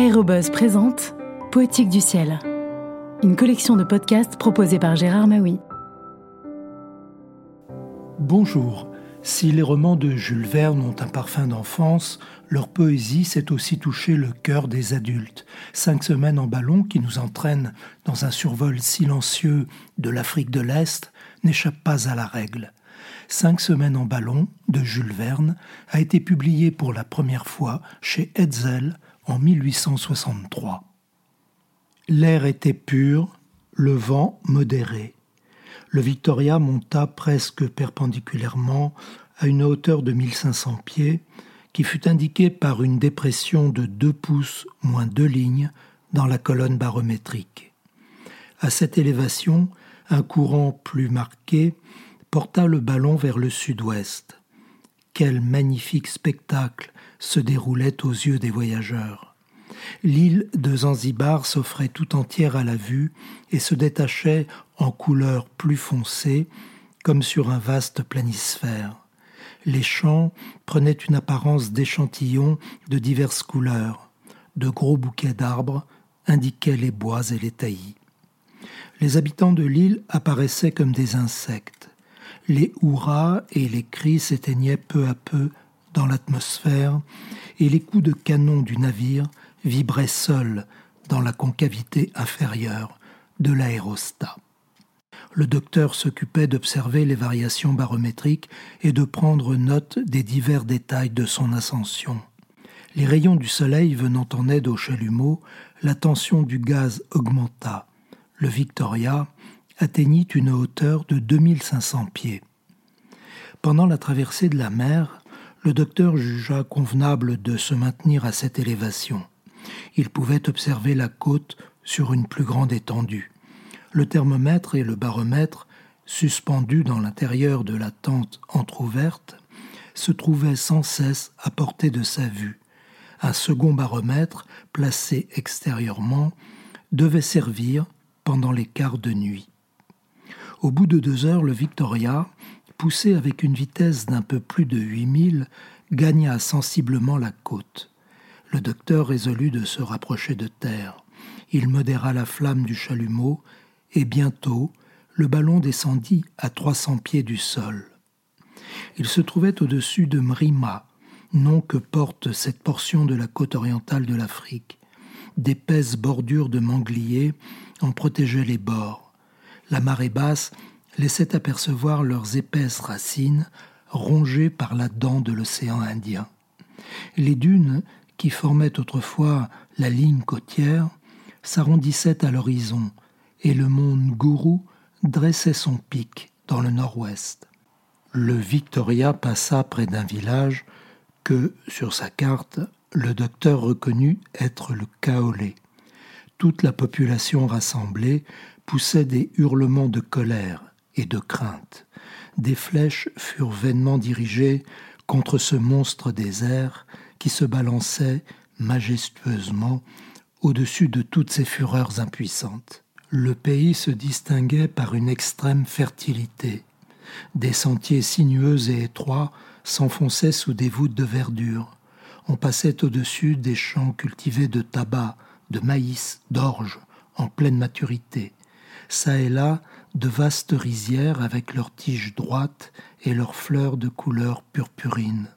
Aérobuzz présente Poétique du ciel, une collection de podcasts proposée par Gérard Maui. Bonjour. Si les romans de Jules Verne ont un parfum d'enfance, leur poésie sait aussi toucher le cœur des adultes. Cinq semaines en ballon qui nous entraînent dans un survol silencieux de l'Afrique de l'Est n'échappe pas à la règle. Cinq semaines en ballon de Jules Verne a été publié pour la première fois chez Hetzel en 1863. L'air était pur, le vent modéré. Le Victoria monta presque perpendiculairement à une hauteur de 1500 pieds, qui fut indiquée par une dépression de 2 pouces moins 2 lignes dans la colonne barométrique. À cette élévation, un courant plus marqué porta le ballon vers le sud-ouest. Quel magnifique spectacle se déroulait aux yeux des voyageurs. L'île de Zanzibar s'offrait tout entière à la vue et se détachait en couleurs plus foncées, comme sur un vaste planisphère. Les champs prenaient une apparence d'échantillons de diverses couleurs. De gros bouquets d'arbres indiquaient les bois et les taillis. Les habitants de l'île apparaissaient comme des insectes. Les hurrahs et les cris s'éteignaient peu à peu dans l'atmosphère, et les coups de canon du navire vibraient seuls dans la concavité inférieure de l'aérostat. Le docteur s'occupait d'observer les variations barométriques et de prendre note des divers détails de son ascension. Les rayons du soleil venant en aide au chalumeau, la tension du gaz augmenta. Le Victoria atteignit une hauteur de 2500 pieds. Pendant la traversée de la mer, le docteur jugea convenable de se maintenir à cette élévation. Il pouvait observer la côte sur une plus grande étendue. Le thermomètre et le baromètre, suspendus dans l'intérieur de la tente entr'ouverte, se trouvaient sans cesse à portée de sa vue. Un second baromètre, placé extérieurement, devait servir pendant les quarts de nuit. Au bout de deux heures, le Victoria, poussé avec une vitesse d'un peu plus de 8000, gagna sensiblement la côte. Le docteur résolut de se rapprocher de terre. Il modéra la flamme du chalumeau et bientôt le ballon descendit à 300 pieds du sol. Il se trouvait au-dessus de Mrima, nom que porte cette portion de la côte orientale de l'Afrique. D'épaisses bordures de mangliers en protégeaient les bords. La marée basse laissaient apercevoir leurs épaisses racines rongées par la dent de l'océan Indien. Les dunes, qui formaient autrefois la ligne côtière, s'arrondissaient à l'horizon, et le mont Nguru dressait son pic dans le nord-ouest. Le Victoria passa près d'un village que, sur sa carte, le docteur reconnut être le Kaolé. Toute la population rassemblée poussait des hurlements de colère et de crainte. Des flèches furent vainement dirigées contre ce monstre des airs qui se balançait majestueusement au-dessus de toutes ces fureurs impuissantes. Le pays se distinguait par une extrême fertilité. Des sentiers sinueux et étroits s'enfonçaient sous des voûtes de verdure. On passait au-dessus des champs cultivés de tabac, de maïs, d'orge, en pleine maturité. Ça et là, de vastes rizières avec leurs tiges droites et leurs fleurs de couleur purpurine.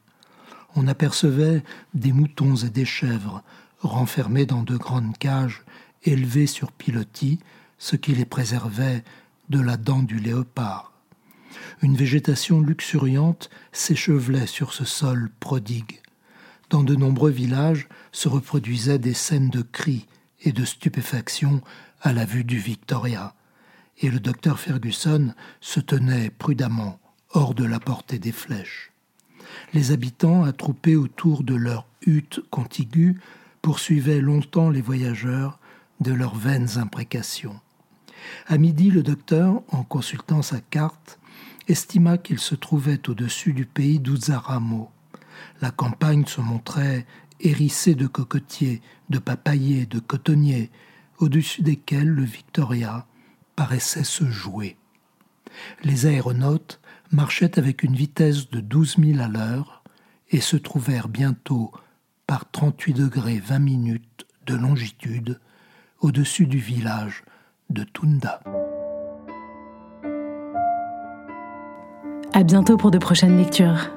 On apercevait des moutons et des chèvres renfermés dans de grandes cages élevées sur pilotis, ce qui les préservait de la dent du léopard. Une végétation luxuriante s'échevelait sur ce sol prodigue. Dans de nombreux villages se reproduisaient des scènes de cris et de stupéfaction à la vue du Victoria et le docteur Ferguson se tenait prudemment hors de la portée des flèches. Les habitants, attroupés autour de leur hutte contiguë, poursuivaient longtemps les voyageurs de leurs vaines imprécations. À midi, le docteur, en consultant sa carte, estima qu'il se trouvait au-dessus du pays d'Uzaramo. La campagne se montrait hérissée de cocotiers, de papayers, de cotonniers, au-dessus desquels le Victoria paraissait se jouer. Les aéronautes marchaient avec une vitesse de douze milles à l'heure et se trouvèrent bientôt, par 38 degrés 20 minutes de longitude au-dessus du village de Tunda. À bientôt pour de prochaines lectures.